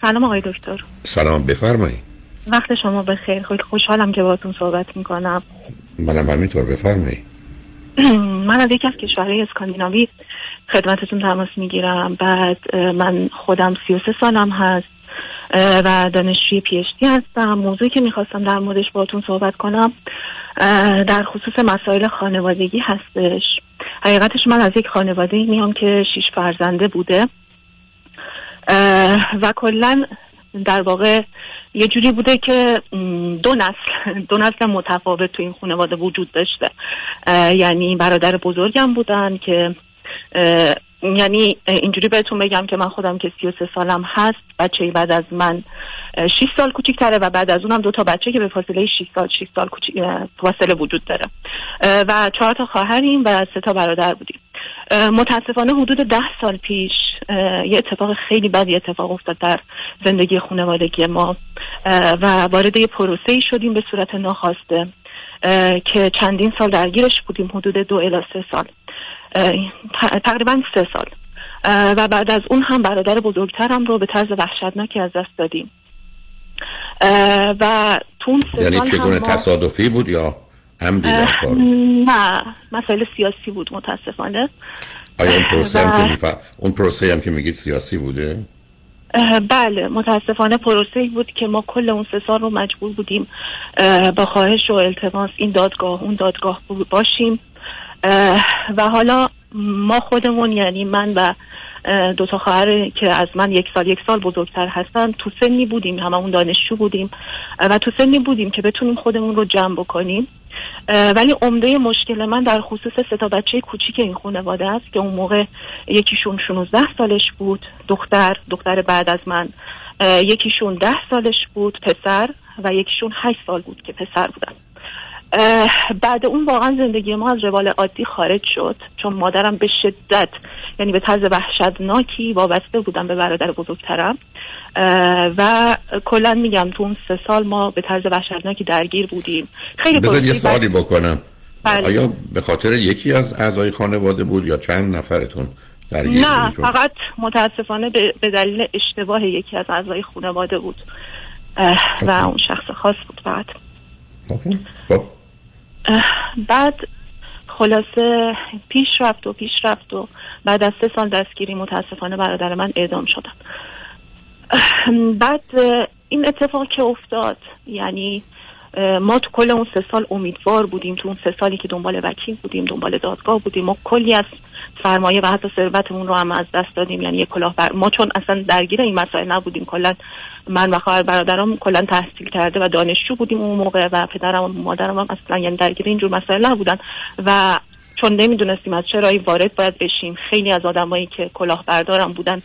سلام آقای دکتر. سلام بفرمایید. وقت شما بخیر. خیلی خوشحالم که باهاتون صحبت می‌کنم. منم همینطور بفرمایید. من از یکی از کشورهای اسکاندیناوی خدمتتون تماس می‌گیرم. بعد من خودم 33 سالم هست و دانشجوی پی هستم. موضوعی که می‌خواستم در موردش باهاتون صحبت کنم در خصوص مسائل خانوادگی هستش. حقیقتش من از یک خانواده میام که شیش فرزنده بوده. و کلا در واقع یه جوری بوده که دو نسل دو نسل متفاوت تو این خانواده وجود داشته. یعنی برادر بزرگم بودن که یعنی اینجوری بهتون بگم که من خودم که 33 سالم هست بچه بعد از من 6 سال کوچیک‌تره و بعد از اونم دو تا بچه که به فاصله 6 سال 6 سال کوچیک فاصله وجود داره. و چهار تا خواهریم و سه تا برادر بودیم. متاسفانه حدود ده سال پیش یه اتفاق خیلی بدی اتفاق افتاد در زندگی خانوادگی ما. و وارد یه پروسه شدیم به صورت ناخواسته که چندین سال درگیرش بودیم حدود دو الی سه سال. تقریبا سه سال. و بعد از اون هم برادر بزرگترم رو به طرز وحشتناکی از دست دادیم. و تو سه یعنی چگونه تصادفی بود یا هم نه مسائل سیاسی بود متاسفانه. آیا اون پروسه هم که اون پروسه هم که میگید سیاسی بوده؟ بله متاسفانه پروسه بود که ما کل اون سه سال رو مجبور بودیم با خواهش و التماس این دادگاه اون دادگاه باشیم. و حالا ما خودمون یعنی من و دو تا خواهر که از من یک سال یک سال بزرگتر هستن تو سنی بودیم هممون دانشجو بودیم. و تو سنی بودیم که بتونیم خودمون رو جمع بکنیم. ولی عمده مشکل من در خصوص سه تا بچه کوچیک این خانواده است که اون موقع یکیشون 16 سالش بود دختر دختر بعد از من. یکیشون ده سالش بود پسر و یکیشون هشت سال بود که پسر بودن. بعد اون واقعا زندگی ما از روال عادی خارج شد چون مادرم به شدت یعنی به طرز وحشتناکی وابسته بودم به برادر بزرگترم. و کلا میگم تو اون سه سال ما به طرز وحشتناکی درگیر بودیم. خیلی بذار یه سوالی بکنم. بله. آیا به خاطر یکی از اعضای خانواده بود یا چند نفرتون درگیر نه فقط متاسفانه به دلیل اشتباه یکی از اعضای خانواده بود. و اون شخص خاص بود فقط. خب. بعد خلاصه پیش رفت و پیش رفت و بعد از سه سال دستگیری متاسفانه برادر من اعدام شدن بعد این اتفاق که افتاد یعنی ما تو کل اون سه سال امیدوار بودیم تو اون سه سالی که دنبال وکیل بودیم دنبال دادگاه بودیم ما کلی از سرمایه و حتی ثروتمون رو هم از دست دادیم. یعنی کلاه بر... ما چون اصلا درگیر این مسائل نبودیم. کلا من و خواهر برادرم کلا تحصیل کرده و دانشجو بودیم اون موقع و پدرم و مادرم هم اصلا یعنی درگیر اینجور مسائل نبودن. و چون نمی‌دونستیم از چرایی وارد باید بشیم خیلی از آدمایی که کلاه بردارم بودن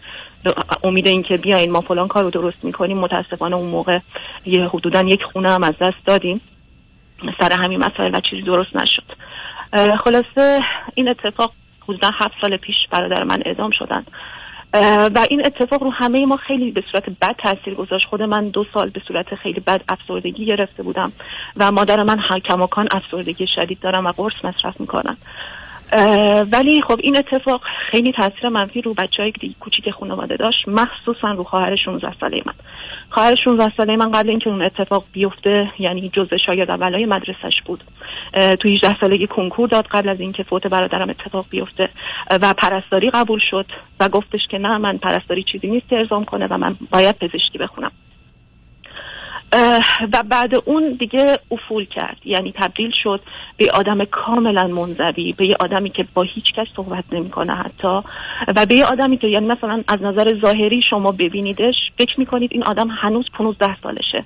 امید اینکه بیاین ما فلان کار رو درست می‌کنیم متاسفانه اون موقع یه حدودا یک خونه هم از دست دادیم. سر همین مسائل و چیزی درست نشد. خلاصه این اتفاق حدودا هفت سال پیش برادر من اعدام شدن و این اتفاق رو همه ما خیلی به صورت بد تاثیر گذاشت. خود من دو سال به صورت خیلی بد افسردگی گرفته بودم و مادر من کماکان افسردگی شدید دارم و قرص مصرف می‌کنن. ولی خب این اتفاق خیلی تاثیر منفی رو بچه های کوچیک خانواده داشت. مخصوصا رو خواهر 16 ساله من. خواهر 16 ساله من قبل اینکه اون اتفاق بیفته یعنی جزء شاید اولای مدرسش بود. تو 18 سالگی کنکور داد قبل از اینکه فوت برادرم اتفاق بیفته و پرستاری قبول شد و گفتش که نه من پرستاری چیزی نیست که ارزام کنه و من باید پزشکی بخونم. و بعد اون دیگه افول کرد. یعنی تبدیل شد به آدم کاملا منزوی به یه آدمی که با هیچ کس صحبت نمی‌کنه حتی. و به یه آدمی که یعنی مثلا از نظر ظاهری شما ببینیدش فکر می‌کنید این آدم هنوز 15 سالشه.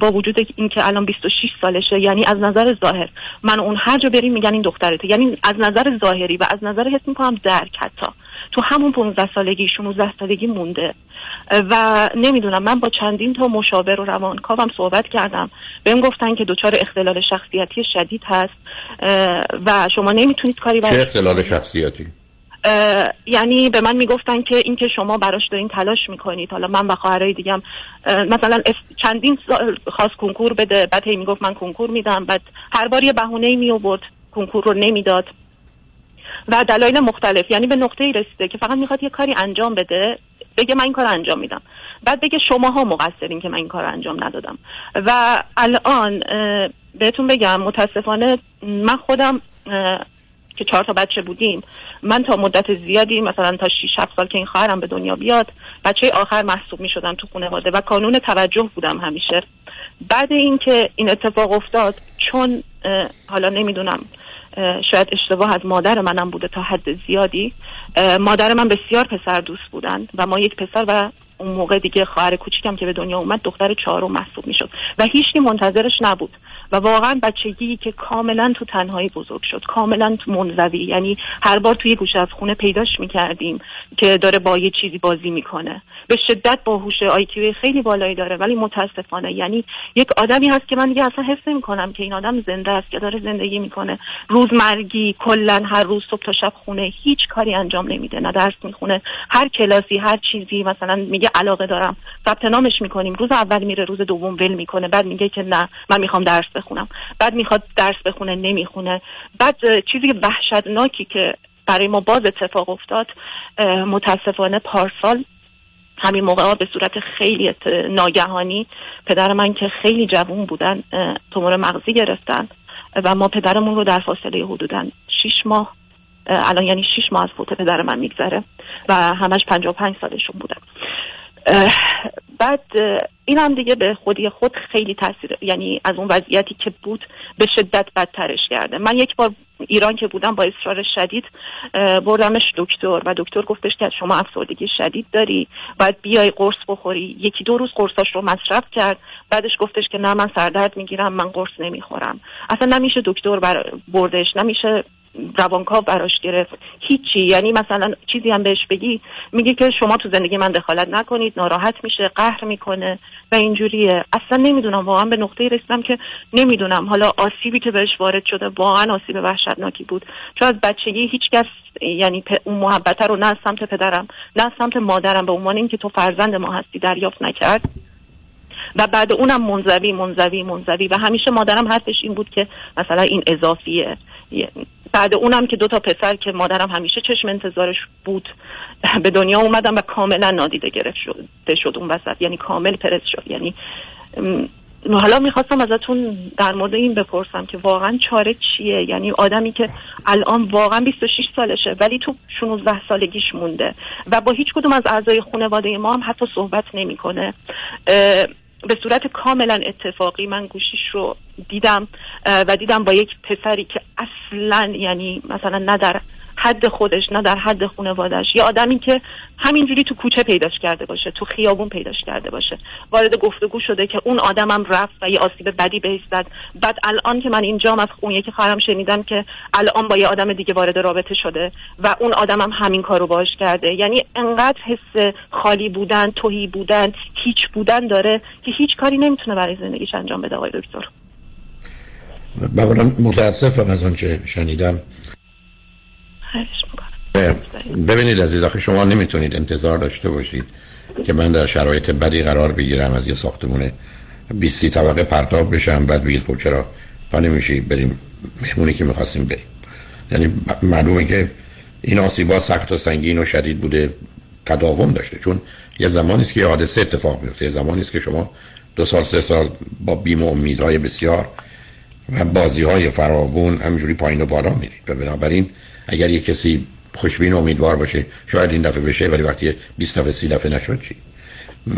با وجود اینکه الان 26 سالشه یعنی از نظر ظاهر. من اون هر جا بریم میگن این دخترته. یعنی از نظر ظاهری و از نظر حس می‌کنم درک حتی. تو همون 15 سالگی 16 سالگی مونده. و نمی‌دونم من با چندین تا مشاور و روانکاوم صحبت کردم. بهم گفتن که دچار اختلال شخصیتی شدید هست و شما نمی‌تونید کاری چه اختلال شخصیتی؟ یعنی به من می‌گفتن که اینکه شما براش دارین تلاش می‌کنید. حالا من و خواهرای دیگم مثلا چندین خاص کنکور بده. بعد هی می‌گفت من کنکور میدم. بعد هر بار یه بهونه می آورد کنکور رو نمی‌داد. و دلایل مختلف. یعنی به نقطه ای رسیده که فقط می‌خواد یه کاری انجام بده بگه من این کار انجام میدم. بعد بگه شماها مقصرین که من این کار انجام ندادم. و الان بهتون بگم متاسفانه من خودم که چهار تا بچه بودیم من تا مدت زیادی مثلا تا 6 7 سال که این خواهرم به دنیا بیاد بچه آخر محسوب می شدم تو خانواده و کانون توجه بودم همیشه. بعد اینکه این اتفاق افتاد چون حالا نمی‌دونم شاید اشتباه از مادر منم بوده تا حد زیادی. مادر من بسیار پسر دوست بودن و ما یک پسر و اون موقع دیگه خواهر کوچیکم که به دنیا اومد دختر چهارم محسوب می‌شد و هیچکی منتظرش نبود و واقعا بچگی که کاملا تو تنهایی بزرگ شد کاملا تو منزوی. یعنی هر بار توی گوشه از خونه پیداش می‌کردیم که داره با یه چیزی بازی می‌کنه. به شدت باهوش آیکیو خیلی بالایی داره ولی متاسفانه. یعنی یک آدمی هست که من دیگه اصلا حس می‌کنم که این آدم زنده است که داره زندگی می‌کنه. روزمرگی کلا هر روز صبح تا شب خونه هیچ کاری انجام نمیده نه درس می‌خونه هر کلاسی هر چیزی مثلا میگه علاقه دارم. ثبت نامش می‌کنیم. روز اول میره روز دوم ول می‌کنه. بعد میگه که نه من می‌خوام درس بخونم. بعد می‌خواد درس بخونه نمی‌خونه. بعد چیزی وحشتناکی که برای ما باز اتفاق افتاد متاسفانه پارسال همین موقع به صورت خیلی ناگهانی پدر من که خیلی جوون بودن تومور مغزی گرفتن و ما پدرمون رو در فاصله حدودا شیش ماه الان یعنی شیش ماه از فوت پدر من میگذره و همش پنج سالشون بودن. بعد این هم دیگه به خودی خود خیلی تاثیر یعنی از اون وضعیتی که بود به شدت بدترش کرده. من یک بار ایران که بودم با اصرار شدید بردمش دکتر و دکتر گفتش که شما افسردگی شدید داری باید بیای قرص بخوری. یکی دو روز قرصاش رو مصرف کرد. بعدش گفتش که نه من سردرد می‌گیرم من قرص نمی‌خورم. اصلا نمیشه دکتر بر بردش نمیشه روانکاو براش گرفت. هیچی. یعنی مثلا چیزی هم بهش بگی میگه که شما تو زندگی من دخالت نکنید ناراحت میشه قهر می‌کنه و اینجوریه. اصلا نمی‌دونم واقعا به نقطه رسیدم که نمی‌دونم. حالا آسیبی که بهش وارد شده واقعا آسیب وحشتناکی بود. چون از بچگی هیچ کس یعنی اون محبت رو نه از سمت پدرم نه از سمت مادرم به عنوان اینکه تو فرزند ما هستی دریافت نکرد. و بعد اونم منزوی منزوی منزوی. و همیشه مادرم حرفش این بود که مثلا این اضافیه. بعد اونم که دو تا پسر که مادرم همیشه چشم انتظارش بود به دنیا اومدم و کاملا نادیده گرفت شده شد اون وسط. یعنی کامل پرس شد. یعنی حالا می‌خواستم ازتون در مورد این بپرسم که واقعا چاره چیه؟ یعنی آدمی که الان واقعا 26 سالشه ولی تو 16 سالگیش مونده و با هیچ کدوم از اعضای خانواده ما هم حتی صحبت نمی‌کنه. به صورت کاملا اتفاقی من گوشیش رو دیدم و دیدم با یک پسری که اصلا یعنی مثلا نه در حد خودش نه در حد خانوادش یه آدمی که همینجوری تو کوچه پیداش کرده باشه تو خیابون پیداش کرده باشه. وارد گفتگو شده که اون آدمم رفت و یه آسیب بدی بهش زد. بعد الان که من اینجام از اون یکی خواهرم شنیدم که الان با یه آدم دیگه وارد رابطه شده و اون آدمم همین کارو باش کرده. یعنی انقدر حس خالی بودن توهی بودن هیچ بودن داره که هیچ کاری نمی‌تونه برای زندگیش انجام بده آقای دکتر. متاسفم از آنچه شنیدم. ببینید عزیز آخه شما نمی‌تونید انتظار داشته باشید که من در شرایط بدی قرار بگیرم از یه ساختمون 20 طبقه پرتاب بشم بعد بگید خب چرا پا نمیشی؟ بریم مهمونی که می‌خواستیم بریم. یعنی معلومه که این آسیبا سخت و سنگین و شدید بوده تداوم داشته. چون یه زمانی است که حادثه اتفاق میفته یه زمانی است که شما دو سال سه سال با بیم و امیدهای بسیار و بازی های فراوون همینجوری پایین و بالا میرید. و بنابراین اگر یه کسی خوشبین و امیدوار باشه شاید این دفعه بشه ولی وقتی 20 دفعه 30 دفعه نشد چی؟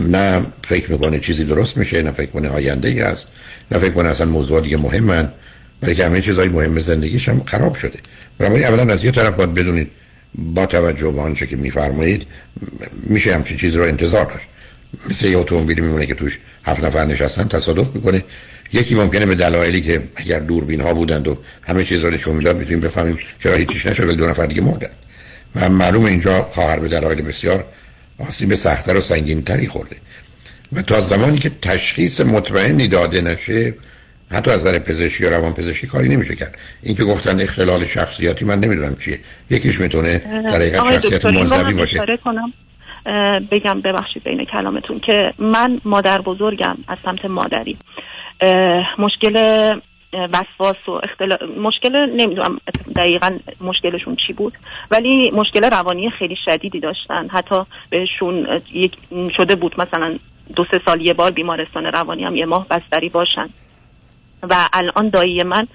نه فکر می‌کنه چیزی درست میشه نه فکر کنه آینده ای هست نه فکر کنه اصلا موضوع دیگه مهمن برای که همه چیزای مهم زندگیش هم خراب شده. برای اولا از یه طرف باید بدونید با توجه به آنچه که میفرمایید میشه همچین چیز رو انتظار داشت. مثل یه اتومبیلی میمونه که توش هفت نفر نشستن تصادف می‌کنه. یکی ممکنه به دلایلی که اگر دوربین ها بودند و همه چیز رو نشون می‌داد می‌تونیم بفهمیم چرا هیچیش نشد ولی دو نفر دیگه مردن. و معلوم اینجا خواهر به دلایل بسیار آسیب سختتر و سنگینتری خورده. و تا زمانی که تشخیص مطمئنی داده نشه حتی از نظر پزشکی یا روان پزشکی کاری نمیشه کرد. این که گفتن اختلال شخصیتی من نمی‌دونم چیه. یکیش می‌تونه در حقیقت شخصیت منزوی باشه. کنم بگم ببخشید بین کلامتون که من مادر بزرگم از سمت مادری. مشکل وسواس و اختلا... مشکل نمی‌دونم دقیقا مشکلشون چی بود ولی مشکل روانی خیلی شدیدی داشتن. حتی بهشون یک شده بود مثلا دو سه سال یه بار بیمارستان روانی هم یه ماه بستری باشن. و الان دایی من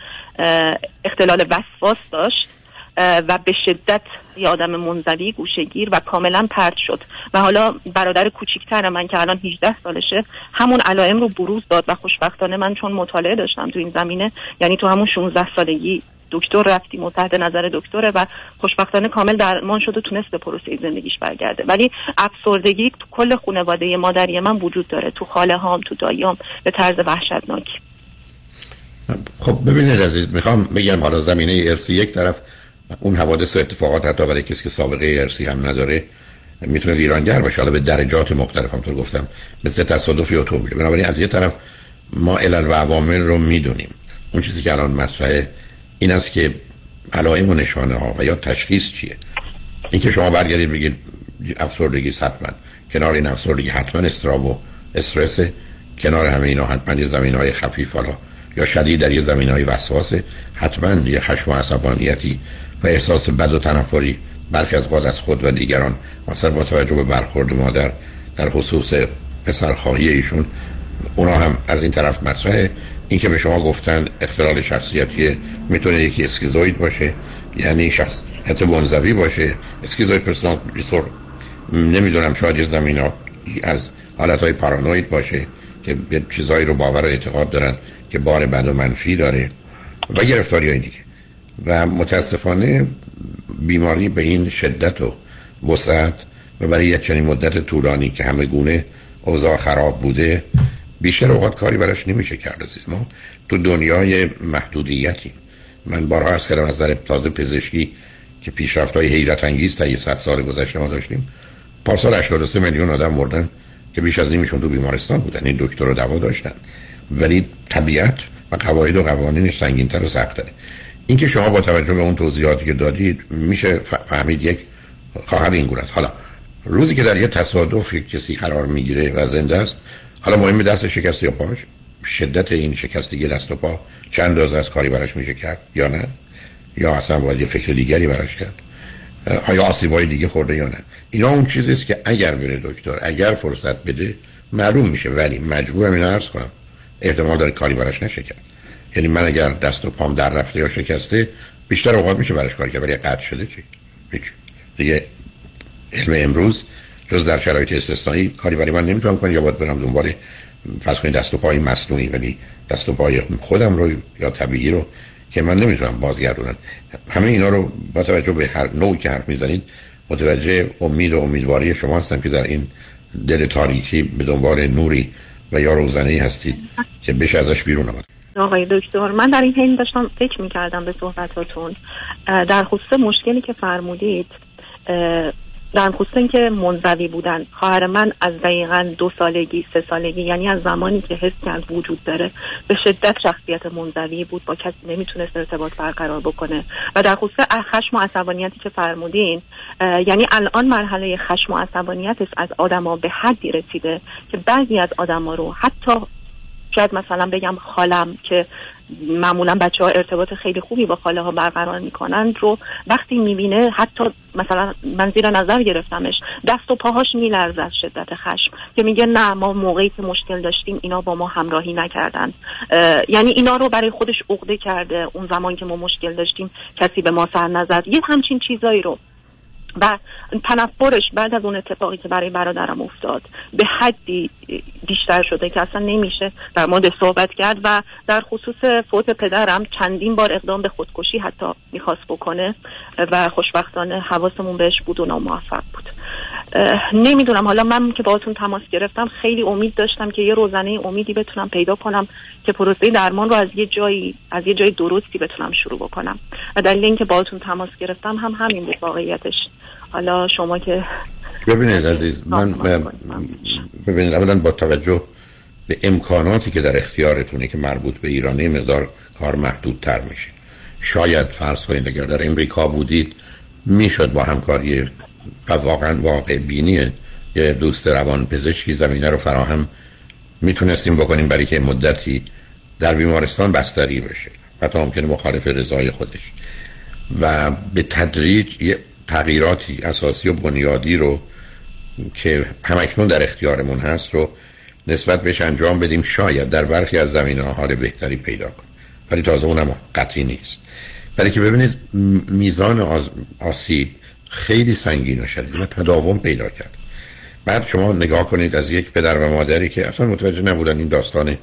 اختلال وسواس داشت. و به شدت یه آدم منزوی گوشگیر و کاملا پرت شد. و حالا برادر کوچیکتر من که الان 18 سالشه همون علائم رو بروز داد و خوشبختانه من چون مطالعه داشتم تو این زمینه یعنی تو همون 16 سالگی دکتر رفتیم و تحت نظر دکتره و خوشبختانه کامل درمان شد و تونست به پروسه زندگیش برگرده. ولی افسردگی تو کل خانواده مادری من وجود داره تو خاله هام تو دایام به طرز وحشتناکی. خب ببینید عزیز می‌خوام بگم حالا زمینه ارسی یک طرف اون حوادث و اتفاقات حتی برای کسی که سابقه ارسی هم نداره می‌تونه ویرانگر باشه. حالا به درجات مختلف همطور گفتم. مثل تصادفی اتومبیل بنابراین از یه طرف ما علل و عوامل رو می‌دونیم. اون چیزی که الان مطرحه این است که علائم و نشانه ها و یا تشخیص چیه؟ اینکه شما برگردید بگید افسردگی حتما. کنار این افسردگی حتما استراب و استرس. کنار همه اینا حتما یه زمین های خفیف حالا. یا شدید در یه زمین های وسواس. حتما یه خشم و عصبانیتی و احساس بد و تنفری برخی از از خود و دیگران. مثلا با توجه به برخورد مادر در خصوص پسرخواهی ایشون اونا هم از این طرف مطرحه. این که به شما گفتن اختلال شخصیتی می‌تونه یکی اسکیزوید باشه یعنی شخصیت منزوی باشه. اسکیزوید پرسونال ریسور نمی‌دونم شاید یه زمین از حالت های پارانوید باشه که چیزهایی رو باور و اعتقاد دارن که بار بد و منفی داره و گرفتاری های دیگه. و متاسفانه بیماری به این شدت و وسعت و برای یک چنین مدت طولانی که همه گونه اوضاع خراب بوده بیشتر اوقات کاری براش نمیشه کرد عزیز ما. تو دنیای محدودیتی. من بارها از کردم از نظر تازه پزشکی که پیشرفت های حیرت انگیز تا یه صد سال گذشته ما داشتیم پارسال 83 میلیون آدم مردن که بیش از نیمشون تو بیمارستان بودن. این دکتر و دوا داشتن. ولی طبیعت و قواعد و قوانینش سنگینتر و سختره اینکه شما با توجه به اون توضیحاتی که دادید میشه فهمید یک خواهر این گونه است. حالا روزی که در یه تصادف یک کسی قرار می‌گیره و زنده است حالا مهم دست شکست یا پاش؟ شدت این شکستگی دست و پا چند اندازه از کاری براش میشه کرد یا نه؟ یا اصلا باید یه فکر دیگری براش کرد؟ آیا آسیبای دیگه خورده یا نه؟ اینا اون چیزی است که اگر بره دکتر اگر فرصت بده معلوم میشه. ولی مجبورم اینو عرض کنم احتمال داره کاری براش نشه کرد. یعنی من اگر دست و پام در رفته یا شکسته بیشتر اوقات میشه براش کار کرد ولی قطع شده چی؟ هیچ. دیگه علم امروز جز در شرایط استثنایی کاری برای من نمی‌تونم کنم یا باید برم دنبال فرض کنید دست و پای مصنوعی ولی دست و پای خودم رو یا طبیعی رو که من نمی‌تونم بازگردونم. همه اینا رو با توجه به هر نوعی که حرف می‌زنید متوجه امید و امیدواری شما هستم که در این دل تاریکی به دنبال نوری و یا روزنه هستید که بشه ازش بیرون آمد. آقای دکتر من در این حین داشتم فکر می‌کردم به صحبتاتون. در خصوص مشکلی که فرمودید در خصوص اینکه منزوی بودن. خواهر من از دقیقا دو سالگی سه سالگی یعنی از زمانی که حس کرد وجود داره به شدت شخصیت منزوی بود با کسی نمی‌تونست ارتباط برقرار بکنه. و در خصوص خشم و عصبانیتی که فرمودین یعنی الان مرحله خشم و عصبانیت از آدما به حدی رسیده که بعضی از آدما رو حتی شاید مثلا بگم خالم که معمولا بچه ها ارتباط خیلی خوبی با خاله ها برقرار می‌کنن رو وقتی می‌بینه حتی مثلا من زیر نظر گرفتمش دست و پاهاش میلرزه از شدت خشم که میگه نه ما موقعی که مشکل داشتیم اینا با ما همراهی نکردن. یعنی اینا رو برای خودش عقده کرده اون زمان که ما مشکل داشتیم کسی به ما سر نزد. یه همچین چیزایی رو و تنفرش بعد از اون اتفاقی که برای برادرم افتاد به حدی بیشتر شده که اصلا نمیشه در مورد صحبت کرد و در خصوص فوت پدرم چندین بار اقدام به خودکشی حتی می‌خواست بکنه و خوشبختانه حواسمون بهش بود و ناموفق بود. نمی‌دونم حالا من که باهاتون تماس گرفتم خیلی امید داشتم که یه روزنه امیدی بتونم پیدا کنم که پروسه درمان رو از یه جایی از یه جای درستی بتونم شروع بکنم. و دلیل اینکه باهاتون تماس گرفتم هم همین بود واقعیتش. حالا شما که ببینید عزیز من ببینید اولا با توجه به امکاناتی که در اختیارتونه که مربوط به ایرانی مقدار کار محدود تر میشه. شاید فرض کنید اگر در امریکا بودید می‌شد با همکاری و واقعا واقع بینی یه دوست روان پزشکی زمینه رو فراهم می‌تونستیم بکنیم برای که مدتی در بیمارستان بستری بشه. حتی ممکنه مخالف رضای خودش. و به تدریج یه تغییراتی اساسی و بنیادی رو که همکنون در اختیارمون هست رو نسبت بهش انجام بدیم شاید در برخی از زمین ها حال بهتری پیدا کنیم ولی تازه اونم قطعی نیست. برای که ببینید میزان آسیب خیلی سنگین و شدید و تداوم پیدا کرد. بعد شما نگاه کنید از یک پدر و مادری که اصلا متوجه نبودن این داستان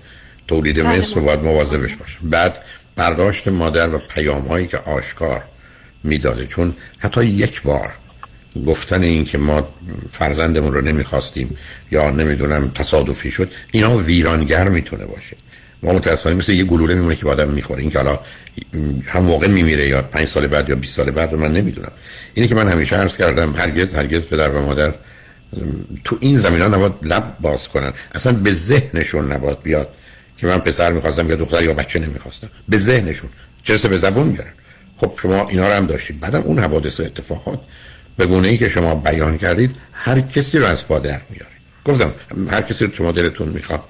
تولید بله، مثل رو باید مواظبش باشه. بعد برداشت مادر و پیام هایی که آشکار می‌داده. چون حتی یک بار گفتن این که ما فرزندمون رو نمی‌خواستیم یا نمی‌دونم تصادفی شد اینا ویرانگر می‌تونه باشه. ما متاسفانه مثل یه گلوله میمونه که آدم می‌خوره. این که حالا هم موقع میمیره یا پنج سال بعد یا 20 سال بعد رو من نمی‌دونم. اینی که من همیشه عرض کردم هرگز هرگز پدر و مادر تو این زمین ها نباید لب باز کنن. اصلا به ذهنشون نباید بیاد که من پسر می‌خواستم یا دختر یا بچه نمی‌خواستم. به ذهنشون. چرا به زبون میارن خب شما اینا رو هم داشتید. بعدم اون حوادث و اتفاقات به گونه ای که شما بیان کردید هر کسی رو از پادر میاره. گفتم هر کسی رو شما دلتون می‌خواد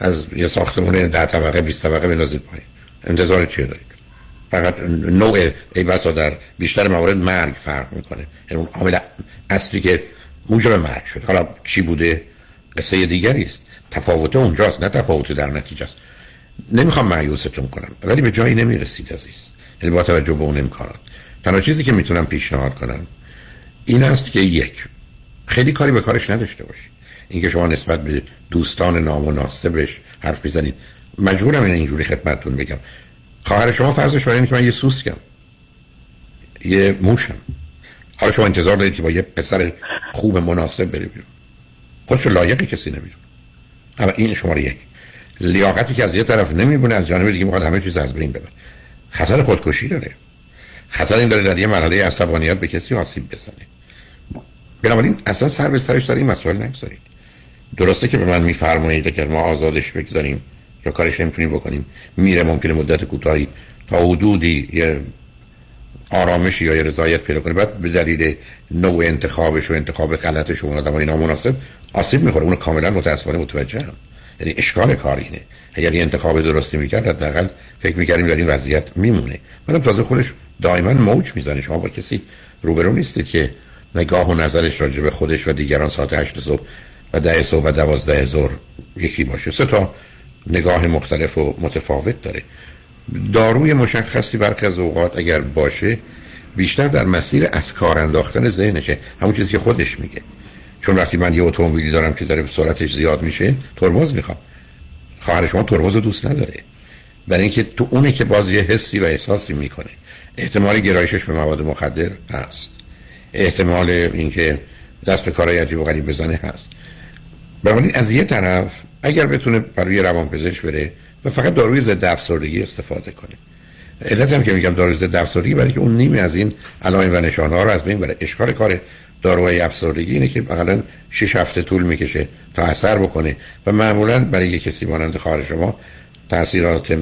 از یه ساختمون ده طبقه 20 طبقه بندازید پایین. انتظار چی دارید؟ فقط نوع ای بسا در بیشتر موارد مرگ فرق می‌کنه. یعنی اون عامل اصلی که موجب مرگ شد. حالا چی بوده؟ قصه دیگری است. تفاوت اونجاست نه تفاوت در نتیجه است نمی‌خوام معیوستون کنم ولی به جایی نمی‌رسید عزیز. یعنی با توجه به اون امکانات. تنها چیزی که می‌تونم پیشنهاد کنم این است که یک خیلی کاری به کارش نداشته باشید اینکه شما نسبت به دوستان نامناسبش حرف بزنید. مجبورم این اینجوری خدمتتون بگم. خواهر شما فرضش برای اینکه من یه سوسکم. یه موشم. حالا شما انتظار دارید که با یه پسر خوب مناسب بری بیرون. خودشو لایقی کسی نمیدون اما این شماره یک. لیاقتی که از یه طرف نمیبونه از جانب دیگه می‌خواد همه چیز از بین ببره. خطر خودکشی داره. خطر این داره در یه مرحله عصبانیت به کسی آسیب بزنه. بنابراین اصلا سر به سرش در این مسائل نگذارید درسته که به من میفرمایید که ما آزادش بگذاریم یا کارش نمی‌تونیم بکنیم میره ممکنه مدت کوتاهی تا حدودی یه آرامش یا یه رضایت پیدا کنه. بعد به دلیل نوع انتخابش و انتخاب غلطش و اون آدمای نامناسب آسیب می‌خوره. اون کاملا متاسفانه متوجه هم یعنی اشکال کار اینه. اگر یه انتخاب درستی می‌کرد حداقل فکر می‌کردیم در این وضعیت میمونه. بعدم تازه خودش دائما موج می‌زنه. شما با کسی روبرو نیستید که نگاه و نظرش راجع به خودش و دیگران ساعت 8 صبح و 10 صبح و 12 ظهر یکی باشه. سه تا نگاه مختلف و متفاوت داره. داروی مشخصی برخی از اوقات اگر باشه بیشتر در مسیر از کار انداختن ذهنشه. همون چیزی که خودش میگه. چون وقتی من یه اتومبیلی دارم که داره سرعتش زیاد میشه ترمز می‌خوام. خواهر شما ترمز دوست نداره. برای اینکه تو اونه که باز یه حسی و احساسی می‌کنه. احتمال گرایشش به مواد مخدر هست. احتمال اینکه دست به کارهای عجیب و غریب بزنه هست. بنابراین از یه طرف اگر بتونه برای روانپزشک بره و فقط داروی ضد افسردگی استفاده کنه. علت هم که میگم داروی ضد افسردگی برای که اون نیمی از این علائم و نشانه ها رو از بین بره. اشکال کار داروهای افسردگی اینه که مثلا 6 هفته طول می‌کشه تا اثر بکنه و معمولا برای یک کسی مانند خواهر شما تاثیرات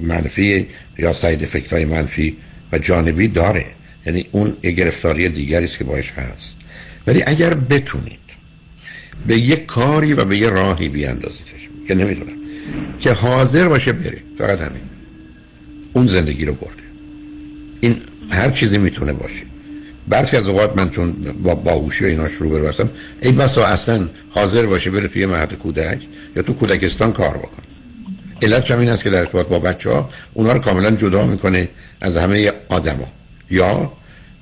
منفی یا ساید افکت منفی و جانبی داره. یعنی اون یه گرفتاری دیگری است که باش هست. ولی اگر بتونید به یک کاری و به یه راهی بیاندازیدش که نمی‌دونم که حاضر باشه بره فقط همین اون زندگی رو برده. این هر چیزی می‌تونه باشه. برخی از اوقات من چون با باهوشی و ایناش رو برسم ای بسا اصلا حاضر باشه بره توی مهد کودک یا تو کودکستان کار بکن. علت این است که در ارتباط با بچه ها اونا رو کاملا جدا می‌کنه از همه آدما. یا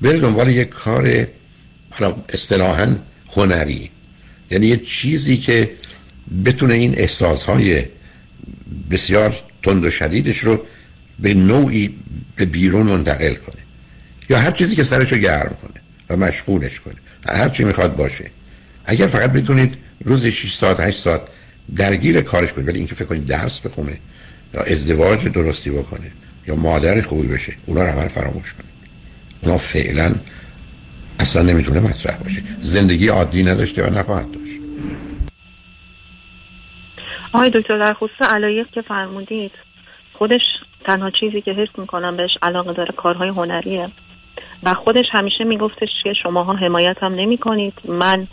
بره دنبال یک کار حالا اصطلاحا هنری. یعنی یه چیزی که بتونه این احساس های بسیار تند و شدیدش رو به نوعی به بیرون منتقل کنه. یا هر چیزی که سرش رو گرم کنه و مشغولش کنه. هر چی می‌خواد باشه. اگر فقط بتونید روز 6 ساعت 8 ساعت درگیر کارش کنید ولی اینکه فکر کنید درس بخونه یا ازدواج درستی بکنه یا مادر خوبی بشه اونا رو همه فراموش کنید. اونا فعلا اصلا نمی‌تونه مطرح باشه. زندگی عادی نداشته و نخواهد داشت. آقای دکتر در خصوص علایق که فرمودید خودش تنها چیزی که حس می‌کنم بهش علاقه داره کارهای هنریه. و خودش همیشه میگفتش که شماها حمایت هم نمی کنید من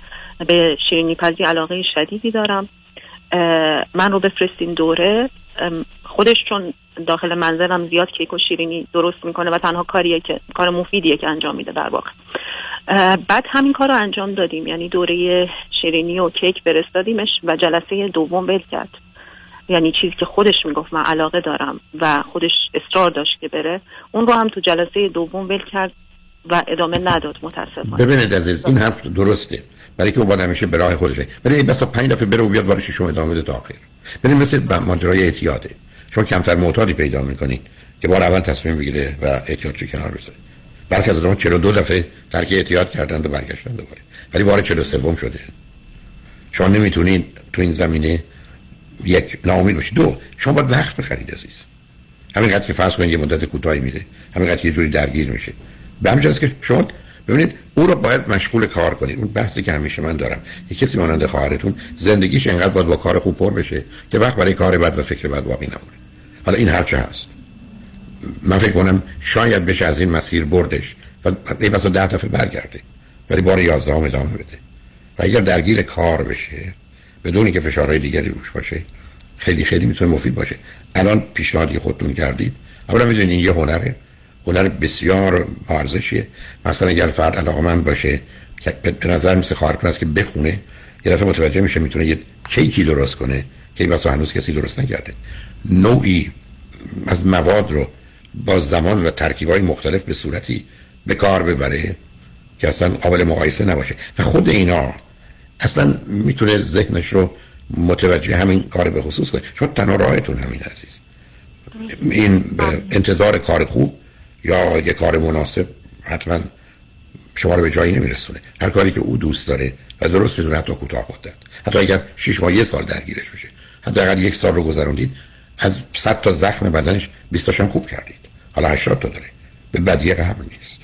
به شیرینی پزی علاقه شدیدی دارم. من رو بفرستین دوره. خودش چون داخل منزلم زیاد کیک و شیرینی درست می‌کنه و تنها کاریه که کار مفیدیه که انجام میده در واقع. بعد همین کار رو انجام دادیم. یعنی دوره شیرینی و کیک فرستادیمش و جلسه دوم ول کرد. یعنی چیزی که خودش می‌گفت من علاقه دارم و خودش اصرار داشت که بره. اون رو هم تو جلسه دوم ول کرد. و ادامه نداد متاسفانه. ببینید عزیز این حرف درسته. برای که اون باید همیشه به راه خودشه برای بس پنج دفعه بره و بیاد بارش شما ادامه بده تا آخر. ببین مثل ماجرای اعتیاده. شما کمتر معتادی پیدا می‌کنید که بار اول تصمیم بگیره و احتیاط چه کنار بذاره. برخی از آدم‌ها 42 دفعه ترک اعتیاد کردند و برگشتن دوباره. ولی بار 43 شده. شما نمی‌تونید تو این زمینه یک ناامید باشید. دو شما باید وقت بخرید عزیز. همینقدر که فرض کنید یه مدت کوتاهی میره. همینقدر یه جوری درگیر میشه. به همین که شما ببینید او رو باید مشغول کار کنید. اون بحثی که همیشه من دارم. یه کسی مانند خواهرتون زندگیش انقدر باید با کار خوب پر بشه که وقت برای کار بد و فکر بد باقی نمونه. حالا این هر چه هست. من فکر کنم شاید بشه از این مسیر بردش و ای بسا ده دفعه برگرده. ولی بار یازده هم ادامه بده. و اگر درگیر کار بشه بدونی که فشارهای دیگری روش باشه خیلی خیلی می‌تونه مفید باشه. الان پیشنهادی خودتون کردید اولا می‌دونید این یه هنره. هنر بسیار ارزشیه. مثلا اگر فرد علاقه من باشه که به نظر مثل خواهر است که بخونه یه دفعه متوجه میشه می‌تونه یه کیکی درست کنه که بس هنوز کسی درست نکرده. نوعی از مواد رو با زمان و ترکیبای مختلف به صورتی به کار ببره که اصلا قابل مقایسه نباشه. و خود اینا اصلا می‌تونه ذهنش رو متوجه همین کار به خصوص کنه. چون تنها راهتون همین عزیز. این انتظار کار خوب یا یه کار مناسب حتما شما رو به جایی نمیرسونه. هر کاری که او دوست داره و درست بدونه حتی کوتاه مدت. حتی اگر 6 ماه یه سال درگیرش بشه. اگر یک سال رو گذروندید از 100 تا زخم بدنش 20 تاشم خوب کردید. حالا 80 تا داره. به بدیه قبل نیست.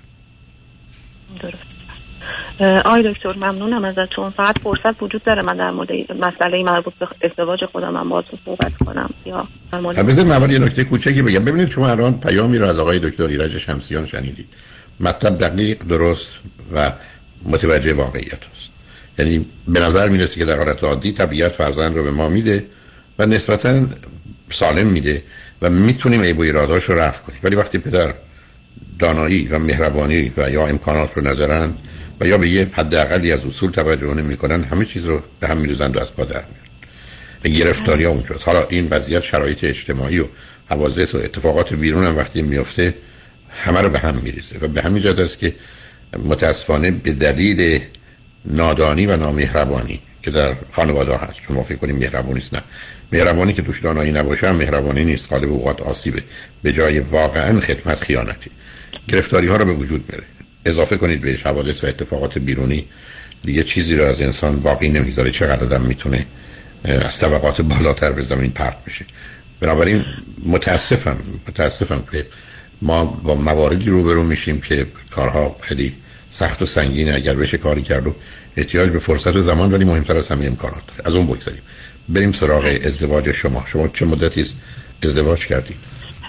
آی دکتر ممنونم ازتون. فقط فرصت وجود داره من در مورد مسئله مربوط به ازدواج خودم من باهاتون صحبت کنم. یا در مورد یه نکته کوچکی بگم. ببینید شما الان پیامی رو از آقای دکتر ایرج شمسیان شنیدید. مطلب دقیق درست و متوجه واقعیت است. یعنی به نظر که در حالت عادی طبیعت فرزند رو به ما میده و نسبتا سالم میده و می‌تونیم عیب و ایراداش رو رفع کنیم. ولی وقتی پدر دانایی و مهربانی و یا امکانات رو ندارن و یا به یه حداقلی از اصول توجه نمی‌کنن همه چیز رو به هم میریزن و از پا در میارن گرفتاری ها اونجاست. حالا این وضعیت شرایط اجتماعی و حوادث و اتفاقات بیرون هم وقتی میفته همه رو به هم میریزه و به همین جهت است که متاسفانه به دلیل نادانی و نامهربانی که در خانواده هست. چون ما فکر کنیم مهربانی نه. مهربانی که توش دانایی نباشه مهربانی نیست. غالب اوقات آسیبه. به جای واقعا خدمت خیانتی. گرفتاری ها رو به وجود میره اضافه کنید به حوادث و اتفاقات بیرونی. دیگه چیزی رو از انسان باقی نمی‌ذاره چقدر آدم می‌تونه از طبقات بالاتر به زمین پرت بشه. بنابراین متاسفم متاسفم که ما با مواردی روبرو میشیم که کارها خیلی سخت و سنگینه. اگر بشه کاری کرد و احتیاج به فرصت و زمان ولی مهمتر از همه امکانات از اون بگذاریم بریم سراغ ازدواج شما. شما چه مدتی ازدواج کردید؟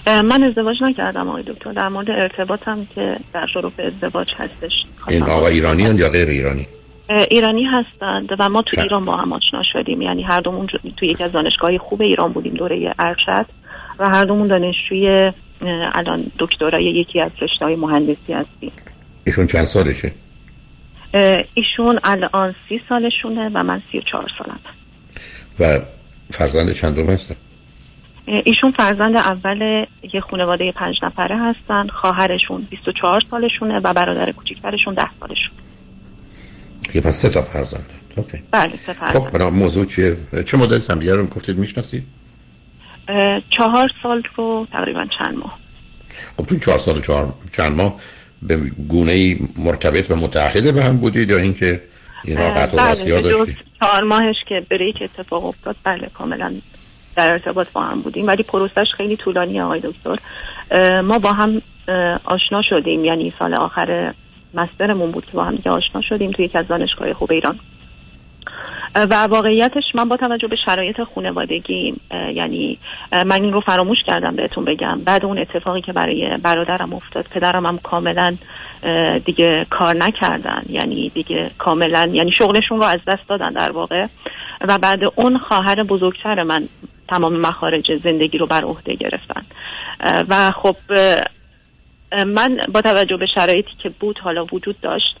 من ازدواج نکردم آقای دکتر. در مورد ارتباطم که در شروع ازدواج هستش. این آقا ایرانی یا غیر ایرانی؟ ایرانی هستند و ما تو ایران با هم آشنا شدیم. یعنی هر دومون تو یک از دانشگاه خوب ایران بودیم دوره ارشد. و هر دومون دانشجوی الان دکترای یکی از رشته مهندسی هستیم. ایشون چند سالشه؟ ایشون الان سی سالشونه و من سی و چهار سالم و فرزند چندم هستن؟ ایشون فرزند اول یه خانواده پنج نفره هستن. خواهرشون 24 سالشونه و برادر کوچیکترشون 10 سالشون. یه پس سه تا فرزند. اوکی. بله سه فرزند خب برای موضوع چیه؟ چه مدل سمیه رو گفتید می‌شناسید؟ چهار سال رو تقریبا چند ماه. خب تو چهار سال چهار چند ماه به گونه ای مرتبط و متحده به هم بودید یا اینکه اینا قطع و بله داشتید؟ چهار ماهش که بریک اتفاق افتاد بله کاملا در ارتباط با هم بودیم. ولی پروسش خیلی طولانی آقای دکتر. ما با هم آشنا شدیم. یعنی سال آخر مسترمون بود که با هم دیگه آشنا شدیم توی یکی از دانشگاه خوب ایران. و واقعیتش من با توجه به شرایط خانوادگی یعنی من این رو فراموش کردم بهتون بگم. بعد اون اتفاقی که برای برادرم افتاد پدرم هم کاملا دیگه کار نکردن. یعنی دیگه کاملا یعنی شغلشون رو از دست دادن در واقع. و بعد اون خواهر بزرگتر من تمام مخارج زندگی رو بر عهده گرفتن. و خب من با توجه به شرایطی که بود حالا وجود داشت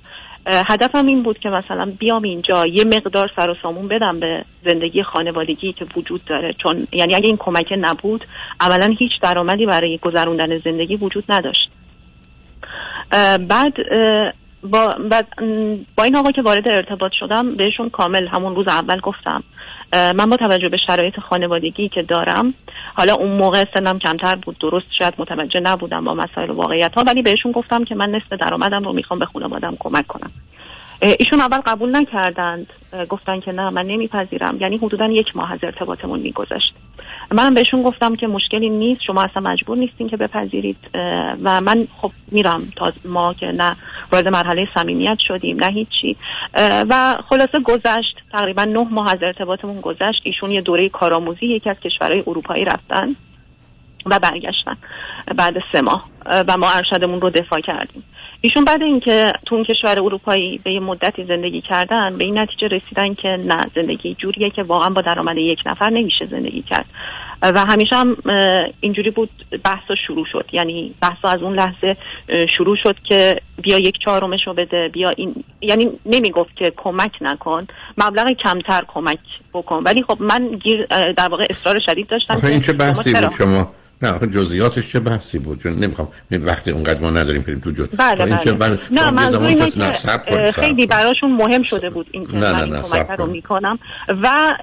هدفم این بود که مثلا بیام اینجا یه مقدار سر و سامون بدم به زندگی خانوادگی که وجود داره. چون یعنی اگه این کمک نبود اولا هیچ درآمدی برای گذروندن زندگی وجود نداشت. بعد با, با این آقا که وارد ارتباط شدم بهشون کامل همون روز اول گفتم من با توجه به شرایط خانوادگی که دارم حالا اون موقع سنم کمتر بود درست شاید متوجه نبودم با مسائل واقعیت ها ولی بهشون گفتم که من نصف درآمدم رو می‌خوام به خانوادم کمک کنم. ایشون اول قبول نکردند گفتن که نه من نمیپذیرم. یعنی حدودا یک ماه از ارتباطمون میگذشت. منم بهشون گفتم که مشکلی نیست شما اصلا مجبور نیستین که بپذیرید و من خب میرم تا ما که نه وارد مرحله صمیمیت شدیم نه هیچی. و خلاصه گذشت تقریبا نه ماه از ارتباطمون گذشت. ایشون یه دوره کارآموزی یکی از کشورهای اروپایی رفتن. و برگشتن بعد سه ماه. و ما ارشدمون رو دفاع کردیم. ایشون بعد اینکه تو اون کشور اروپایی به یه مدتی زندگی کردن به این نتیجه رسیدن که نه زندگی جوریه که واقعا با درآمد یک نفر نمیشه زندگی کرد. و همیشه هم اینجوری بود بحثا شروع شد. یعنی بحثا از اون لحظه شروع شد که بیا یک چهارمش رو بده بیا این یعنی نمی‌گفت که کمک نکن مبلغ کمتر کمک بکن. ولی خب من گیر در واقع اصرار شدید داشتم این چه بحثی بود شما؟ نه آخه جزئیاتش چه بحثی بود؟ چون نمی‌خوام وقتی اونقدر ما نداریم بریم تو جز بله بله. بله نه منظور اینه که خیلی براشون مهم شده بود این که نه نه نه کمک رو می‌کنم. و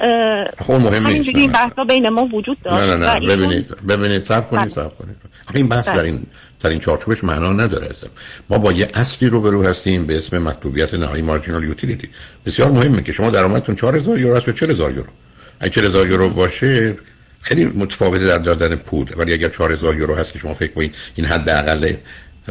خب مهم نیست این بحثا بین ما وجود داره نه نه نه. ببینید ببینید صبر کنید بله. صبر کنید. این بحث بله. در این در این چارچوبش معنا نداره اصلا. ما با یه اصلی رو برو هستیم به اسم مطلوبیت نهایی مارجینال یوتیلیتی بسیار مهمه که شما درآمدتون 4000 یورو است و 40000 یورو. اگه 40000 یورو باشه خیلی متفاوته در دادن پول. ولی اگر 4000 یورو هست که شما فکر کنید این حداقل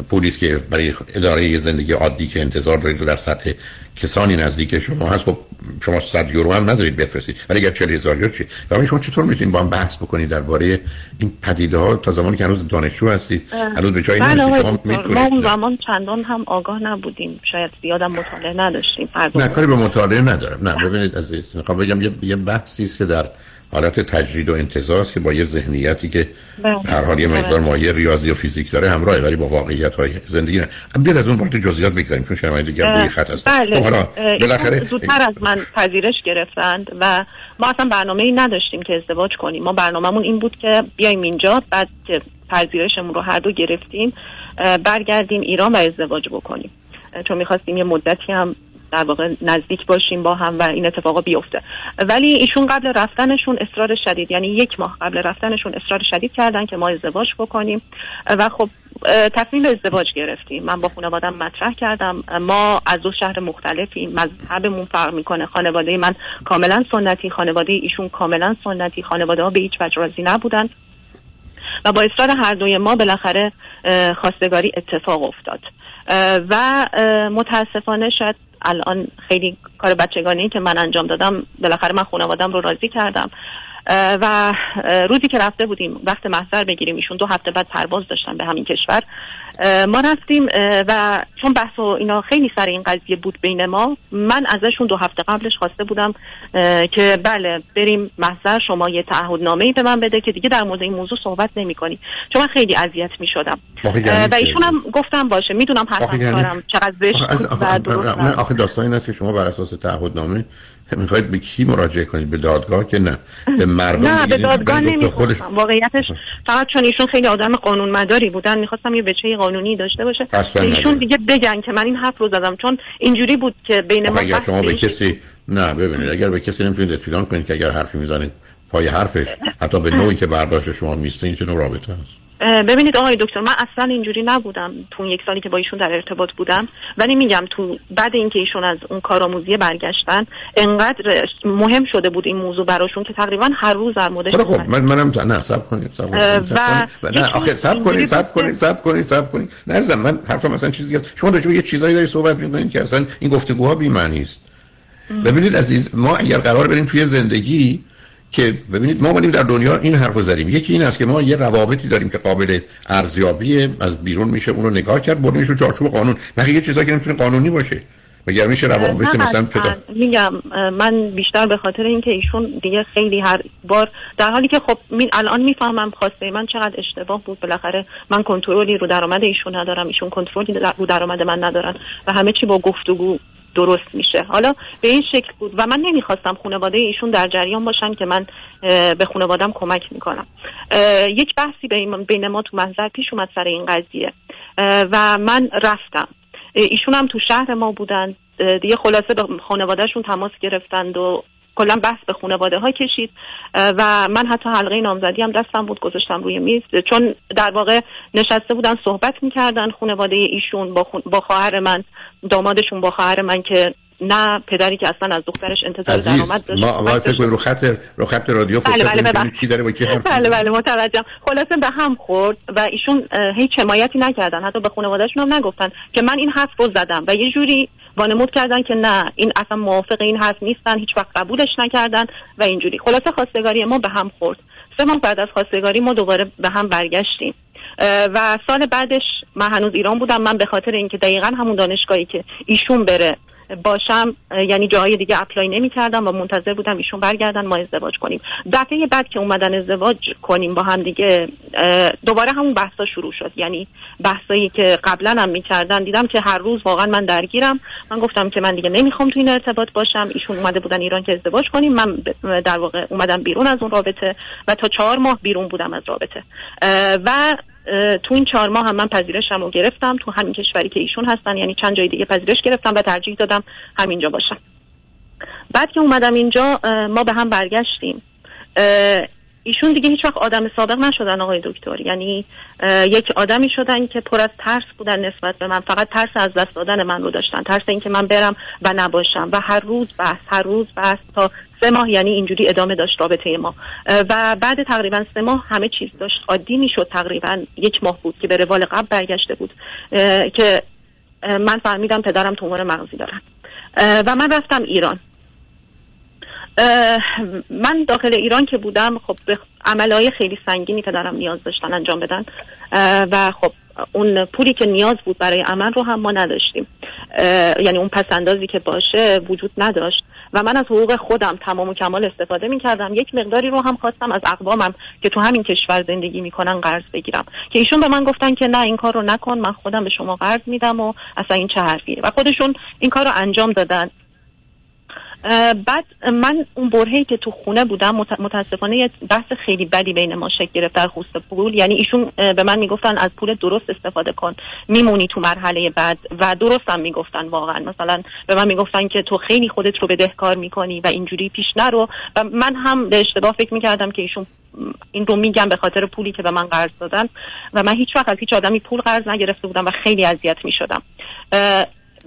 پولی است که برای اداره زندگی عادی که انتظار دارید در سطح کسانی نزدیک شما هست خب شما 100 یورو هم ندارید بفرستید. ولی اگر 40000 یورو چی؟ و شما چطور می‌تونید با هم بحث بکنید درباره این پدیده ها تا زمانی که هنوز دانشجو هستید؟ هنوز به جایی نرسید بله، شما می‌تونید. ما اون زمان چندان هم آگاه نبودیم. شاید زیادم مطالعه نداشتیم نه کاری به مطالعه ندارم. نه ببینید عزیز می‌خوام بگم یه بحثی است که در حالت تجرید و انتظار است که با یه ذهنیتی که بله. هر حال یه مقدار بله. مایه ریاضی و فیزیک داره همراهه ولی با واقعیت های زندگی نه بیاد از اون وارد جزئیات بگذاریم چون شما دیگه روی خط هست بله. خب حالا بالاخره زودتر از من پذیرش گرفتند و ما اصلا برنامه ای نداشتیم که ازدواج کنیم ما برنامهمون این بود که بیایم اینجا بعد که پذیرشمون رو هر دو گرفتیم برگردیم ایران و ازدواج بکنیم چون می‌خواستیم یه مدتی هم در واقع نزدیک باشیم با هم و این اتفاقا بیفته. ولی ایشون قبل رفتنشون اصرار شدید. یعنی یک ماه قبل رفتنشون اصرار شدید کردن که ما ازدواج بکنیم. و خب تصمیم به ازدواج گرفتیم. من با خانوادم مطرح کردم. ما از دو شهر مختلفیم. مذهبمون فرق می‌کنه. خانواده من کاملا سنتی خانواده ایشون کاملا سنتی. خانواده ها به هیچ وجه راضی نبودن. و با اصرار هر دوی ما بالاخره خواستگاری اتفاق افتاد. و متاسفانه شاید الان خیلی کار بچگانی که من انجام دادم بالاخره من خانوادم رو راضی کردم. و روزی که رفته بودیم وقت محضر بگیریم ایشون. دو هفته بعد پرواز داشتن به همین کشور. ما رفتیم و چون بحث و اینا خیلی سر این قضیه بود بین ما من ازشون دو هفته قبلش خواسته بودم که بله بریم محضر شما یه تعهدنامه ای به من بده که دیگه در مورد این موضوع صحبت نمی کنی چون من خیلی اذیت می شدم و ایشون هم گفتم باشه می‌دونم حتما یعنی کارم چقدر زشت نه آخه داستان این است که شما بر اساس تعهدنامه می‌خواید به کی مراجعه کنید؟ به دادگاه که نه. به مردم نه به دادگاه نمی‌خواستم. واقعیتش فقط چون ایشون خیلی آدم قانون مداری بودن می‌خواستم یه بچه قانونی داشته باشه. ایشون دیگه بگن که من این حرف رو زدم. چون اینجوری بود که بین ما اگر شما به کسی نه ببینید اگر به کسی نمی‌تونید اطمینان کنید که اگر حرفی می‌زنید پای حرفش حتی به نوعی که برداشت شما میسته این چه نوع رابطه هست ببینید آقای دکتر من اصلا اینجوری نبودم تو یک سالی که با ایشون در ارتباط بودم. ولی میگم تو بعد اینکه ایشون از اون کارآموزی برگشتن انقدر مهم شده بود این موضوع براشون که تقریبا هر روز در موردش خب من منم نه صبر کنید صبر کنید نه آخه صبر کنید صبر کنید صبر کنید صبر کنید. نه من حرفم مثلا چیزی هست شما راجع یه چیزایی داری صحبت می‌کنید که اصلا این گفتگوها بی معنی است ببینید عزیز ما اگر قرار بریم توی زندگی که ببینید ما اومدیم در دنیا این حرفو زدیم. یکی این است که ما یه روابطی داریم که قابل ارزیابی از بیرون میشه اون رو نگاه کرد بردیمش رو چارچوب قانون. بقیه چیزا که نمی‌تونه قانونی باشه؟ مگر میشه روابط مثلا پدر میگم من بیشتر به خاطر اینکه ایشون دیگه خیلی هر بار در حالی که خب من الان می‌فهمم خواسته من چقدر اشتباه بود. بالاخره من کنترلی رو درآمد ایشون ندارم ایشون کنترلی رو درآمد من ندارن و همه چی با گفتگو درست میشه. حالا به این شکل بود و من نمی‌خواستم خانواده ایشون در جریان باشن که من به خانوادم کمک می‌کنم. یک بحثی بین ما تو منظر پیش اومد سر این قضیه. و من رفتم. ایشون هم تو شهر ما بودن. دیگه خلاصه به خانوادهشون تماس گرفتند و کلا بحث به خانواده ها کشید و من حتی حلقه نامزدی هم دستم بود گذاشتم روی میز. چون در واقع نشسته بودن صحبت می‌کردن خانواده ایشون با, خواهر من دامادشون با خواهر من که نه پدری که اصلا از دخترش انتظار درآمد داشت. ما ما فکر رو خط رو خط رادیو بله بله بله. کی داره با کی حرف بله بله متوجهم. خلاصه به هم خورد و ایشون هیچ حمایتی نکردن. حتی به خانواده‌شون هم نگفتن که من این حرف رو زدم و یه جوری وانمود کردن که نه این اصلا موافق این حرف نیستن هیچ وقت قبولش نکردن و اینجوری. خلاصه خواستگاری ما به هم خورد. سه ماه بعد از خواستگاری ما دوباره به هم برگشتیم. و سال بعدش من هنوز ایران بودم. من به خاطر اینکه دقیقا همون دانشگاهی که ایشون بره باشم یعنی جاهای دیگه اپلای نمی کردم و منتظر بودم ایشون برگردن ما ازدواج کنیم. دفعه بعد که اومدن ازدواج کنیم با هم دیگه دوباره همون بحثا شروع شد. یعنی بحثایی که قبلا هم می‌کردن دیدم که هر روز واقعا من درگیرم. من گفتم که من دیگه نمی‌خوام تو این ارتباط باشم. ایشون اومده بودن ایران که ازدواج کنیم. من در واقع اومدم بیرون از اون رابطه و تا چهار ماه بیرون بودم از رابطه. و تو این چهار ماه هم من پذیرشم رو گرفتم. تو همین کشوری که ایشون هستن یعنی چند جای دیگه پذیرش گرفتم و ترجیح دادم همینجا باشم. بعد که اومدم اینجا ما به هم برگشتیم. ایشون دیگه هیچ وقت آدم سابق نشدن آقای دکتر. یعنی یک آدمی شدن که پر از ترس بودن نسبت به من. فقط ترس از دست دادن من رو داشتن. ترس اینکه من برم و نباشم. و هر روز بحث هر روز بحث تا سه ماه یعنی اینجوری ادامه داشت رابطه ما. و بعد تقریبا سه ماه همه چیز داشت. عادی می‌شد تقریبا یک ماه بود که به روال قبل برگشته بود. که من فهمیدم پدرم تومور مغزی دارن. و من رفتم ایران. من داخل ایران که بودم خب به عملهای خیلی سنگینی پدرم نیاز داشتن انجام بدن. و خب اون پولی که نیاز بود برای عمل رو هم ما نداشتیم. یعنی اون پسندازی که باشه وجود نداشت. و من از حقوق خودم تمام و کمال استفاده می کردم یک مقداری رو هم خواستم از اقوامم که تو همین کشور زندگی می‌کنن قرض بگیرم. که ایشون به من گفتن که نه این کار رو نکن من خودم به شما قرض میدم و اصلا این چه حرفیه. و خودشون این کار رو انجام دادن. بعد من اون برهی که تو خونه بودم متاسفانه یه بحث خیلی بدی بین ما شکل گرفت در خصوص پول. یعنی ایشون به من می‌گفتن از پول درست استفاده کن. میمونی تو مرحله بعد. و درست هم می‌گفتن واقعا. مثلا به من می‌گفتن که تو خیلی خودت رو بدهکار می‌کنی و اینجوری پیش نرو. و من هم به اشتباه فکر می‌کردم که ایشون این رو میگم به خاطر پولی که به من قرض دادن. و من هیچ وقت از هیچ آدمی پول قرض نگرفته بودم و خیلی اذیت می‌شدم.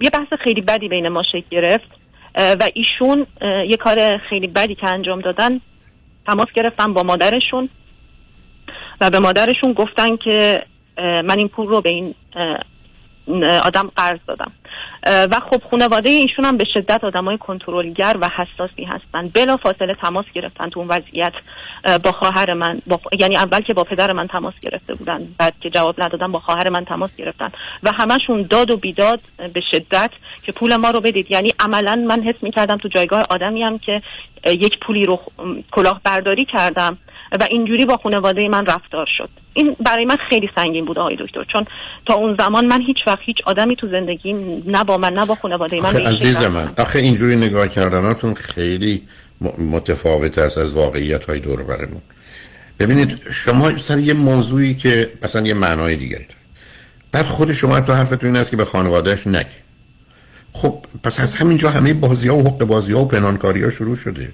یه بحث خیلی بدی بین ما شکل گرفت. و ایشون یه کار خیلی بدی که انجام دادن تماس گرفتن با مادرشون و به مادرشون گفتن که من این پول رو به این آدم قرض دادم. و خب خانواده ایشون هم به شدت آدمای کنترلگر و حساسی هستن. بلا فاصله تماس گرفتن تو اون وضعیت. با خواهر من با یعنی اول که با پدر من تماس گرفته بودن بعد که جواب ندادن با خواهر من تماس گرفتن. و همشون داد و بیداد به شدت که پول ما رو بدید. یعنی عملا من حس می‌کردم تو جایگاه آدمی هم که یک پولی رو کلاه برداری کردم و اینجوری با خانواده من رفتار شد. این برای من خیلی سنگین بود آقای دکتر. چون تا اون زمان من هیچ وقت هیچ آدمی تو زندگی نه با من نه با خانواده من عزیز من آخه اینجوری نگاه کردناتون خیلی متفاوت است از واقعیت های دور برمون. ببینید شما سر یه موضوعی که مثلا یه معنای دیگری داره. بعد خود شما تو حرفتون این است که به خانوادهش نگی. خب پس از همینجا همه بازی ها و حق بازی ها و پنانکاری ها شروع شده.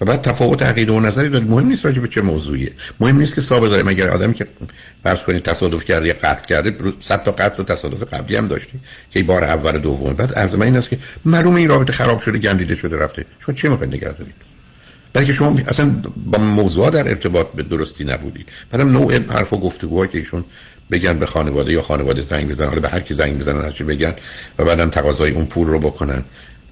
و بعد تفاوت عقیده و نظری دارید مهم نیست راجع به چه موضوعیه. مهم نیست که ثابت داره مگر آدمی که فرض کنید تصادف کرده یا قتل کرده 100 تا قتل و تصادف قبلی هم داشتی که بار اول دوم. بعد از من این است که معلومه این رابطه خراب شده گندیده شده رفته. شما چه می‌خواید نگه دارید؟ بلکه شما اصلا با موضوع در ارتباط به درستی نبودید. بعدم نوع حرف و گفتگوها که ایشون بگن به خانواده یا خانواده زنگ بزنن حالا به هر کی زنگ بزنن هرچی بگن و بعدم تقاضای اون پول رو بکنن.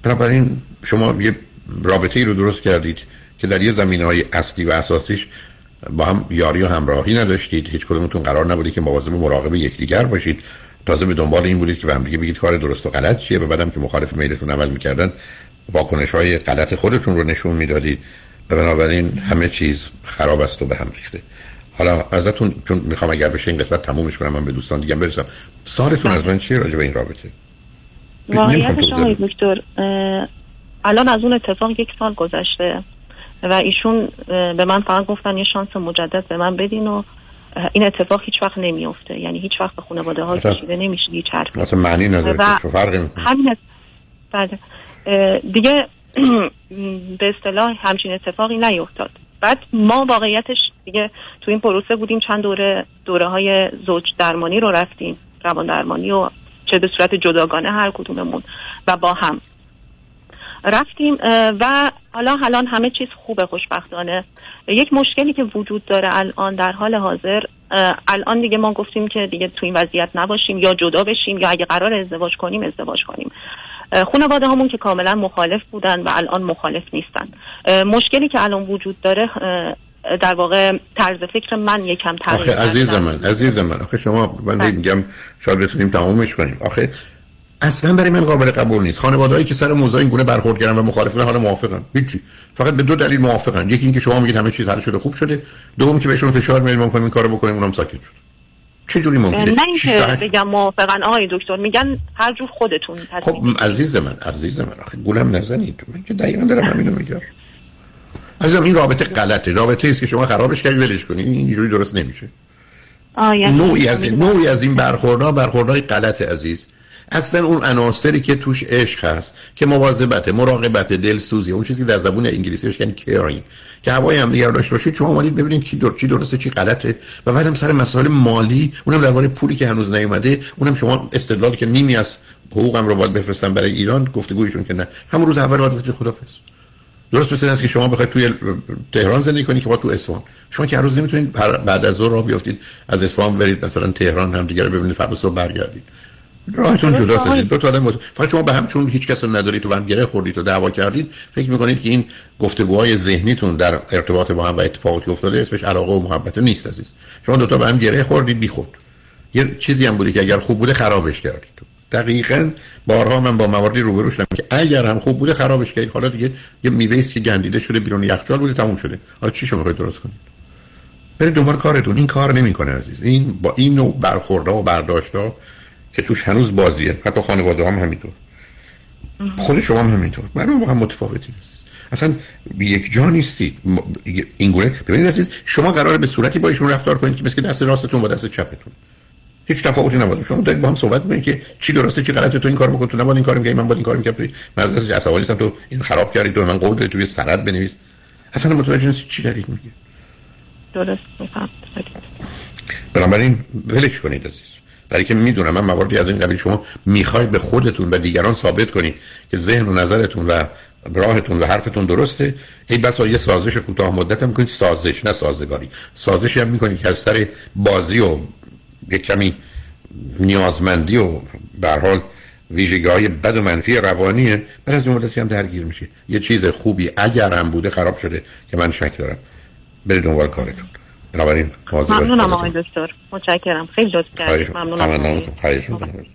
بنابراین شما یه رابطه ای رو درست کردید که در یه زمینه های اصلی و اساسیش با هم یاری و همراهی نداشتید. هیچ کدومتون قرار نبودی که مواظب مراقب یکدیگر باشید. تازه به دنبال این بودید که به هم دیگه بگید کار درست و غلط چیه و بعدم که مخالف میلتون عمل می‌کردن واکنش های غلط خودتون رو نشون می‌دادید. و بنابراین همه چیز خراب است و به هم ریخته. حالا ازتون چون می‌خوام اگر بشه این قسمت تمومش کنم من به دوستان دیگه برسم. سوالتون از من چیه راجع به این رابطه؟ واقعیتش آقای دکتر الان از اون اتفاق یک سال گذشته و ایشون به من فقط گفتن یه شانس مجدد به من بدین و این اتفاق هیچ وقت نمیفته یعنی هیچ وقت به خانواده ها کشیده نمیشه هیچ حرفی. مثلا معنی نداره فرقی همین بله. دیگه به اصطلاح همچین اتفاقی نیفتاد بعد ما واقعیتش دیگه تو این پروسه بودیم چند دوره دوره های زوج درمانی رو رفتیم روان درمانی و چه به صورت جداگانه هر کدوممون و با هم. رفتیم و حالا الان همه چیز خوبه خوشبختانه. یک مشکلی که وجود داره الان در حال حاضر الان دیگه ما گفتیم که دیگه تو این وضعیت نباشیم یا جدا بشیم یا اگه قرار ازدواج کنیم ازدواج کنیم. خانواده همون که کاملا مخالف بودن و الان مخالف نیستن. مشکلی که الان وجود داره در واقع طرز فکر من یکم تغییر آخه عزیز من عزیز من آخه شما من بله. میگم شاید بتونیم تمومش کنیم. آخه اصلا برای من قابل قبول نیست. خانواده‌ای که سر موضوع این گونه برخورد کردن و مخالفن حالا موافقن. هیچی. فقط به دو دلیل موافقن. یکی اینکه شما میگید همه چیز حل شده خوب شده. دوم که بهشون فشار میارید ما این کارو بکنیم اونم ساکت شد. چه جوری ممکنه؟ نه اینکه بگم موافقن. آقای دکتر میگن هر جور خودتون خب عزیز من عزیز من آخه گولم نزنید. من که دقیقاً دارم همینو میگم. عزیزم این رابطه غلطه. رابطه است که شما خرابش کردید ولش کنید. این اینجوری درست نمیشه. نوعی از نوعی از این برخوردها برخوردهای غلط عزیز. اصلا اون عناصری که توش عشق هست که مواظبت مراقبت دلسوزی اون چیزی در زبون انگلیسی یعنی کیرینگ که هوای هم دیگر داشته باشید شما اومدید ببینید کی دور چی درسته چی غلطه. و بعدم سر مسائل مالی اونم درباره پولی که هنوز نیومده اونم شما استدلال که نیمی از حقوقم رو باید بفرستم برای ایران گفتگویشون که نه. همون روز اول باید گفتید خدافظ. درست مثل است که شما بخواید توی تهران زندگی کنید که با تو اصفهان. شما که هر روز نمی‌تونید بعد از ظهر راه بیافتید از اصفهان برید مثلا تهران هم دیگه ببینید فردا صبح برگردید. راهتون جداست. دو تا آدم فقط شما به هم چون هیچ کس رو ندارید تو هم گره خوردید و دعوا کردید فکر می‌کنید که این گفتگوهای ذهنیتون در ارتباط با هم و اتفاقاتی افتاده اسمش علاقه و محبت نیست عزیز. شما دو تا به هم گره خوردید بی خود یه چیزی هم بوده که اگر خوب بوده خرابش کردید. دقیقا بارها من با مواردی روبرو شدم که اگر هم خوب بوده خرابش کردید. حالا دیگه یه میوه که گندیده شده بیرون یخچال بوده تموم شده. حالا چی شما درست کنید؟ برید دنبال کارتون. این کار نمی‌کنه عزیز. این با این نوع برخوردها و برداشتها که توش هنوز بازیه. حتی خانواده هم همینطور. خود شما هم همینطور. برای متفاوتی عزیز اصلا یک جا نیستید. این گونه ببینید عزیز شما قراره به صورتی با ایشون رفتار کنید که مثل دست راستتون با دست چپتون. هیچ تفاوتی نباشه شما دارید با هم صحبت می‌کنید که چی درسته چی غلطه تو این کار بکن تو نباید این کار می‌کنی من باید این کار می‌کنم توی مجلس عصبانیت تو این خراب کردی تو من قول دادی توی سند بنویس. اصلا متوجه نیست چی دارید میگید. درست می‌فهمم. بنابراین ولش کنید عزیز. برای که می‌دونم من مواردی از این قبیل شما می‌خواید به خودتون و دیگران ثابت کنید که ذهن و نظرتون و راهتون و حرفتون درسته هی بس یه سازش کوتاه مدت هم می‌کنید سازش نه سازگاری. سازشی هم می‌کنید که از سر بازی و یک کمی نیازمندی و حال ویژگی های بد و منفی روانیه بعد از مدتی هم درگیر میشه یه چیز خوبی اگر هم بوده خراب شده که من شک دارم. برید دنبال کارتون. بنابراین ممنونم آقای دکتر. متشکرم. خیلی لطف کردید. ممنونم.